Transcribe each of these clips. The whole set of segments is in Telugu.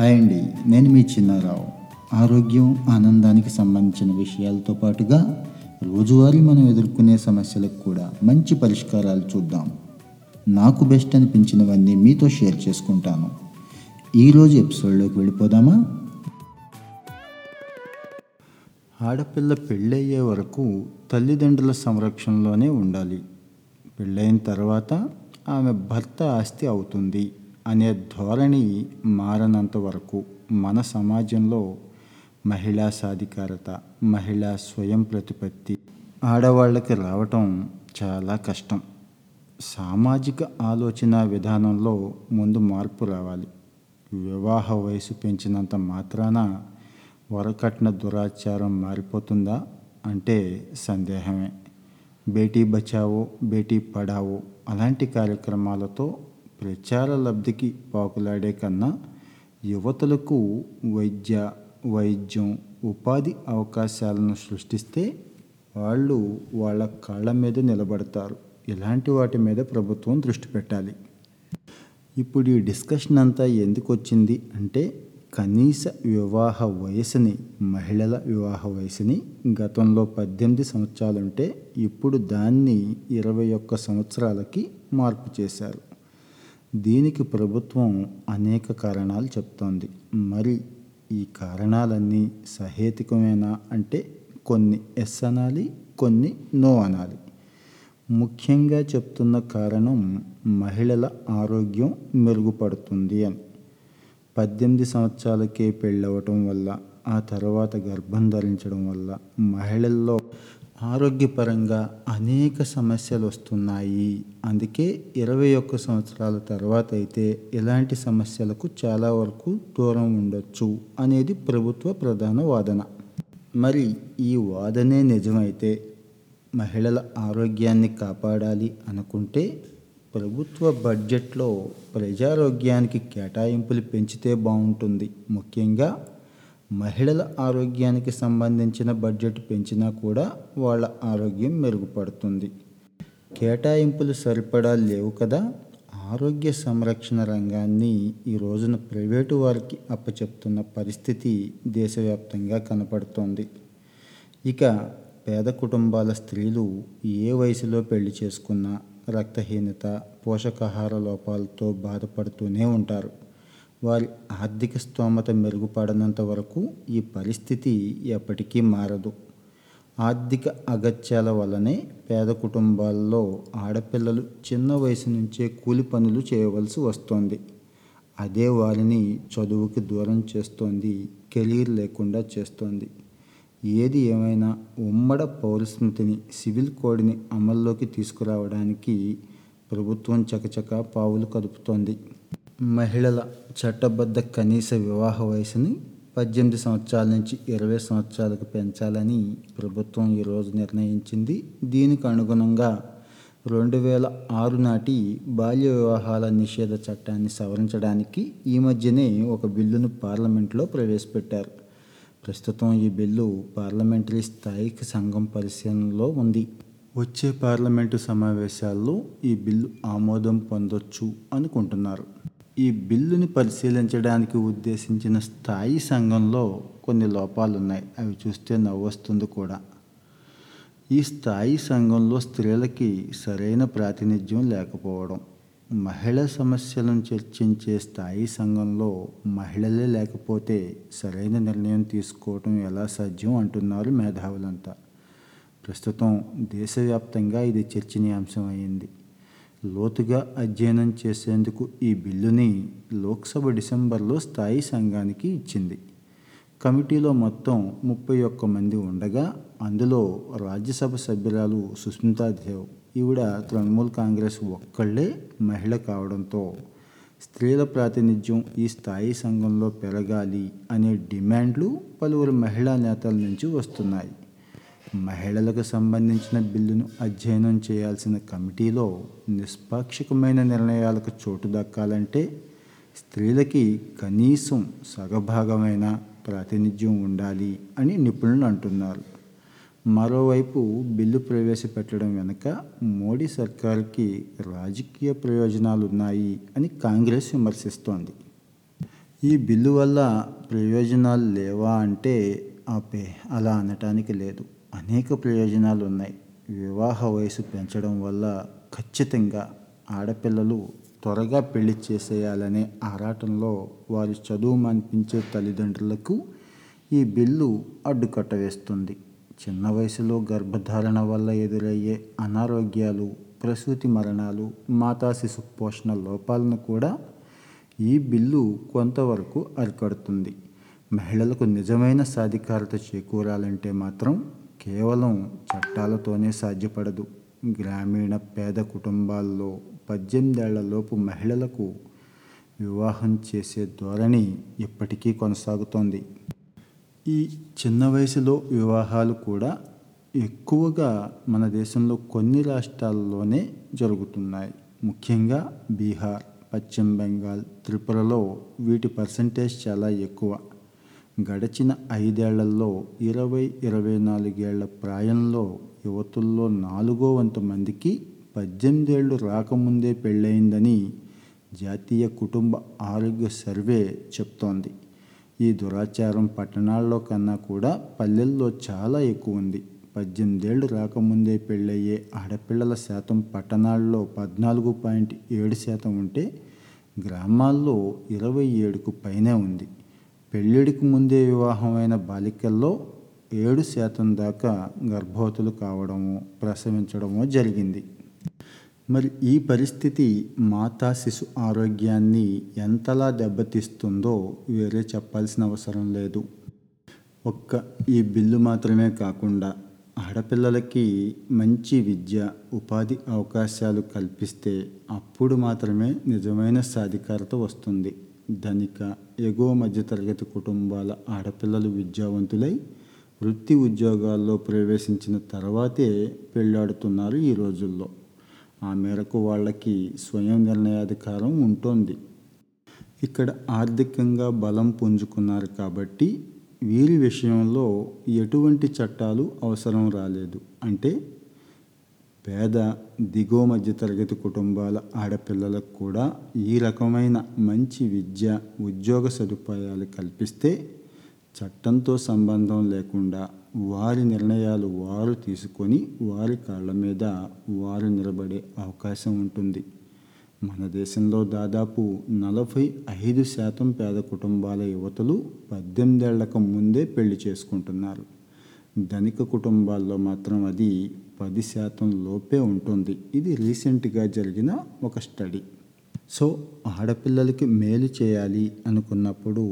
హాయ్ అండి. నేను మీ చిన్నారావు. ఆరోగ్యం ఆనందానికి సంబంధించిన విషయాలతో పాటుగా రోజువారీ మనం ఎదుర్కొనే సమస్యలకు కూడా మంచి పరిష్కారాలు చూద్దాం. నాకు బెస్ట్ అనిపించినవన్నీ మీతో షేర్ చేసుకుంటాను. ఈరోజు ఎపిసోడ్లోకి వెళ్ళిపోదామా? ఆడపిల్ల పెళ్ళయ్యే వరకు తల్లిదండ్రుల సంరక్షణలోనే ఉండాలి. పెళ్ళైన తర్వాత ఆమె భర్త ఆస్తి అవుతుంది. అనే ధోరణి మారనంత వరకు మన సమాజంలో మహిళా సాధికారత మహిళా స్వయం ప్రతిపత్తి ఆడవాళ్ళకి రావటం చాలా కష్టం. సామాజిక ఆలోచన విధానంలో ముందు మార్పు రావాలి. వివాహ వయసు పెంచినంత మాత్రాన వరకట్న దురాచారం మారిపోతుందా అంటే సందేహమే. బేటీ బచావో బేటీ పడావో అలాంటి కార్యక్రమాలతో ప్రచార లబ్ధికి పాకులాడే కన్నా యువతులకు వైద్య వైద్యం ఉపాధి అవకాశాలను సృష్టిస్తే వాళ్ళు వాళ్ళ కాళ్ళ మీద నిలబడతారు. ఇలాంటి వాటి మీద ప్రభుత్వం దృష్టి పెట్టాలి. ఇప్పుడు ఈ డిస్కషన్ అంతా ఎందుకు వచ్చింది అంటే కనీస వివాహ వయసుని మహిళల వివాహ వయసుని గతంలో పద్దెనిమిది సంవత్సరాలుంటే ఇప్పుడు దాన్ని ఇరవై ఒక్క సంవత్సరాలకి మార్పు చేశారు. దీనికి ప్రభుత్వం అనేక కారణాలు చెప్తోంది. మరి ఈ కారణాలన్నీ సహేతుకమేనా అంటే కొన్ని ఎస్ అనాలి కొన్ని నో అనాలి. ముఖ్యంగా చెప్తున్న కారణం మహిళల ఆరోగ్యం మెరుగుపడుతుంది అని. పద్దెనిమిది సంవత్సరాలకే పెళ్ళవటం వల్ల ఆ తర్వాత గర్భం ధరించడం వల్ల మహిళల్లో ఆరోగ్యపరంగా అనేక సమస్యలు వస్తున్నాయి. అందుకే ఇరవై ఒక్క సంవత్సరాల తర్వాత అయితే ఇలాంటి సమస్యలకు చాలా వరకు దూరం ఉండొచ్చు అనేది ప్రభుత్వ ప్రధాన వాదన. మరి ఈ వాదనే నిజమైతే మహిళల ఆరోగ్యాన్ని కాపాడాలి అనుకుంటే ప్రభుత్వ బడ్జెట్లో ప్రజారోగ్యానికి కేటాయింపులు పెంచితే బాగుంటుంది. ముఖ్యంగా మహిళల ఆరోగ్యానికి సంబంధించిన బడ్జెట్ పెంచినా కూడా వాళ్ళ ఆరోగ్యం మెరుగుపడుతుంది. కేటాయింపులు సరిపడా లేవు కదా? ఆరోగ్య సంరక్షణ రంగాన్ని ఈ రోజున ప్రైవేటు వారికి అప్పచెప్తున్న పరిస్థితి దేశవ్యాప్తంగా కనపడుతోంది. ఇక పేద కుటుంబాల స్త్రీలు ఏ వయసులో పెళ్ళి చేసుకున్నా రక్తహీనత పోషకాహార లోపాలతో బాధపడుతూనే ఉంటారు. వారి ఆర్థిక స్తోమత మెరుగుపడనంత వరకు ఈ పరిస్థితి ఎప్పటికీ మారదు. ఆర్థిక అగత్యాల వల్లనే పేద కుటుంబాల్లో ఆడపిల్లలు చిన్న వయసు నుంచే కూలి పనులు చేయవలసి వస్తోంది. అదే వారిని చదువుకి దూరం చేస్తోంది కెరీర్ లేకుండా చేస్తోంది. ఏది ఏమైనా ఉమ్మడ పౌరస్మృతిని సివిల్ కోడ్ని అమల్లోకి తీసుకురావడానికి ప్రభుత్వం చకచక పావులు కదుపుతోంది. మహిళల చట్టబద్ధ కనీస వివాహ వయసుని పద్దెనిమిది సంవత్సరాల నుంచి ఇరవై సంవత్సరాలకు పెంచాలని ప్రభుత్వం ఈరోజు నిర్ణయించింది. దీనికి అనుగుణంగా రెండు వేల ఆరు నాటి బాల్య వివాహాల నిషేధ చట్టాన్ని సవరించడానికి ఈ మధ్యనే ఒక బిల్లును పార్లమెంట్లో ప్రవేశపెట్టారు. ప్రస్తుతం ఈ బిల్లు పార్లమెంటరీ స్థాయికి సంఘం పరిశీలనలో ఉంది. వచ్చే పార్లమెంటు సమావేశాల్లో ఈ బిల్లు ఆమోదం పొందొచ్చు అనుకుంటున్నారు. ఈ బిల్లుని పరిశీలించడానికి ఉద్దేశించిన స్థాయి సంఘంలో కొన్ని లోపాలు ఉన్నాయి అవి చూస్తే నవ్వొస్తుంది కూడా. ఈ స్థాయి సంఘంలో స్త్రీలకి సరైన ప్రాతినిధ్యం లేకపోవడం మహిళ సమస్యలను చర్చించే స్థాయి సంఘంలో మహిళలే లేకపోతే సరైన నిర్ణయం తీసుకోవటం ఎలా సాధ్యం అంటున్నారు మేధావులంతా. ప్రస్తుతం దేశవ్యాప్తంగా ఇది చర్చనీయాంశం అయింది. లోతుగా అధ్యయనం చేసేందుకు ఈ బిల్లుని లోక్సభ డిసెంబర్లో స్థాయి సంఘానికి ఇచ్చింది. కమిటీలో మొత్తం ముప్పై ఒక్క మంది ఉండగా అందులో రాజ్యసభ సభ్యురాలు సుస్మితాదేవ్ ఈవిడ తృణమూల్ కాంగ్రెస్ ఒక్కళ్ళే మహిళ కావడంతో స్త్రీల ప్రాతినిధ్యం ఈ స్థాయి సంఘంలో పెరగాలి అనే డిమాండ్లు పలువురు మహిళా నేతల నుంచి వస్తున్నాయి. మహిళలకు సంబంధించిన బిల్లును అధ్యయనం చేయాల్సిన కమిటీలో నిష్పాక్షికమైన నిర్ణయాలకు చోటు దక్కాలంటే స్త్రీలకి కనీసం సగభాగమైన ప్రాతినిధ్యం ఉండాలి అని నిపుణులు అంటున్నారు. మరోవైపు బిల్లు ప్రవేశపెట్టడం వెనుక మోడీ సర్కార్కి రాజకీయ ప్రయోజనాలు ఉన్నాయి అని కాంగ్రెస్ విమర్శిస్తోంది. ఈ బిల్లు వల్ల ప్రయోజనాలు లేవా అంటే ఆపే అలా అనటానికి లేదు. అనేక ప్రయోజనాలు ఉన్నాయి వివాహ వయసు పెంచడం వల్ల ఖచ్చితంగా ఆడపిల్లలు త్వరగా పెళ్ళి చేసేయాలనే ఆరాటంలో వారి చదువు మాన్పించే తల్లిదండ్రులకు ఈ బిల్లు అడ్డుకట్ట వేస్తుంది. చిన్న వయసులో గర్భధారణ వల్ల ఎదురయ్యే అనారోగ్యాలు ప్రసూతి మరణాలు మాతా శిశు పోషణ లోపాలను కూడా ఈ బిల్లు కొంతవరకు అరికడుతుంది. మహిళలకు నిజమైన సాధికారత చేకూరాలంటే మాత్రం కేవలం చట్టాలతోనే సాధ్యపడదు. గ్రామీణ పేద కుటుంబాల్లో పద్దెనిమిదేళ్ళలోపు మహిళలకు వివాహం చేసే ధోరణి ఇప్పటికీ కొనసాగుతోంది. ఈ చిన్న వయసులో వివాహాలు కూడా ఎక్కువగా మన దేశంలో కొన్ని రాష్ట్రాల్లోనే జరుగుతున్నాయి. ముఖ్యంగా బీహార్ పశ్చిమ బెంగాల్ త్రిపురలో వీటి పర్సంటేజ్ చాలా ఎక్కువ. గడిచిన ఐదేళ్ళలో ఇరవై ఇరవై నాలుగేళ్ళ ప్రాయంలో యువతుల్లో నాలుగో వంతు మందికి పద్దెనిమిదేళ్ళు రాకముందే పెళ్ళయిందని జాతీయ కుటుంబ ఆరోగ్య సర్వే చెప్తోంది. ఈ దురాచారం పట్టణాల్లో కన్నా కూడా పల్లెల్లో చాలా ఎక్కువ ఉంది. పద్దెనిమిదేళ్ళు రాకముందే పెళ్ళయ్యే ఆడపిల్లల శాతం పట్టణాల్లో పద్నాలుగు పాయింట్ ఏడు శాతం ఉంటే గ్రామాల్లో ఇరవై ఏడుకు పైనే ఉంది. పెళ్ళిడికి ముందే వివాహమైన బాలికల్లో ఏడు శాతం దాకా గర్భవతులు కావడము ప్రసవించడము జరిగింది. మరి ఈ పరిస్థితి మాతా శిశు ఆరోగ్యాన్ని ఎంతలా దెబ్బతీస్తుందో వేరే చెప్పాల్సిన అవసరం లేదు. ఒక్క ఈ బిల్లు మాత్రమే కాకుండా ఆడపిల్లలకి మంచి విద్య ఉపాధి అవకాశాలు కల్పిస్తే అప్పుడు మాత్రమే నిజమైన సాధికారత వస్తుంది. ధనిక ఎగువ మధ్యతరగతి కుటుంబాల ఆడపిల్లలు విద్యావంతులై వృత్తి ఉద్యోగాల్లో ప్రవేశించిన తర్వాతే పెళ్ళాడుతున్నారు ఈ రోజుల్లో. ఆ మేరకు వాళ్ళకి స్వయం నిర్ణయాధికారం ఉంటుంది. ఇక్కడ ఆర్థికంగా బలం పుంజుకున్నారు కాబట్టి వీరి విషయంలో ఎటువంటి చట్టాలు అవసరం రాలేదు. అంటే పేద దిగువ మధ్య తరగతి కుటుంబాల ఆడపిల్లలకు కూడా ఈ రకమైన మంచి విద్య ఉద్యోగ సదుపాయాలు కల్పిస్తే చట్టంతో సంబంధం లేకుండా వారి నిర్ణయాలు వారు తీసుకొని వారి కాళ్ళ మీద వారు నిలబడే అవకాశం ఉంటుంది. మన దేశంలో దాదాపు నలభై ఐదు శాతం పేద కుటుంబాల యువతలు పద్దెనిమిదేళ్ళకు ముందే పెళ్ళి చేసుకుంటున్నారు. ధనిక కుటుంబాల్లో మాత్రం అది పది శాతం లోపే ఉంటుంది. ఇది రీసెంట్గా జరిగిన ఒక స్టడీ సో ఆడపిల్లలకి మేలు చేయాలి అనుకున్నప్పుడు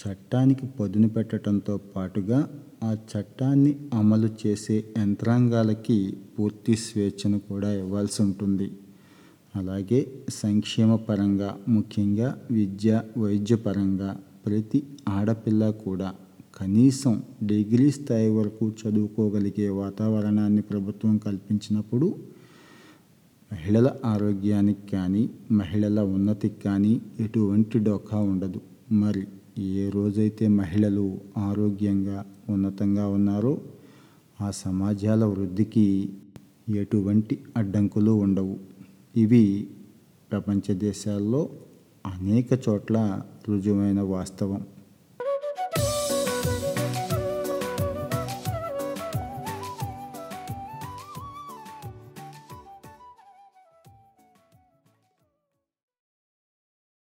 చట్టానికి పదును పెట్టడంతో పాటుగా ఆ చట్టాన్ని అమలు చేసే యంత్రాంగాలకి పూర్తి స్వేచ్ఛను కూడా ఇవ్వాల్సి ఉంటుంది. అలాగే సంక్షేమ పరంగా ముఖ్యంగా విద్య వైద్యపరంగా ప్రతి ఆడపిల్ల కూడా కనీసం డిగ్రీ స్థాయి వరకు చదువుకోగలిగే వాతావరణాన్ని ప్రభుత్వం కల్పించినప్పుడు మహిళల ఆరోగ్యానికి కానీ మహిళల ఉన్నతికి కానీ ఎటువంటి డోకా ఉండదు. మరి ఏ రోజైతే మహిళలు ఆరోగ్యంగా ఉన్నతంగా ఉన్నారో ఆ సమాజాల వృద్ధికి ఎటువంటి అడ్డంకులు ఉండవు. ఇవి ప్రపంచ దేశాల్లో అనేక చోట్ల రుజువైన వాస్తవం.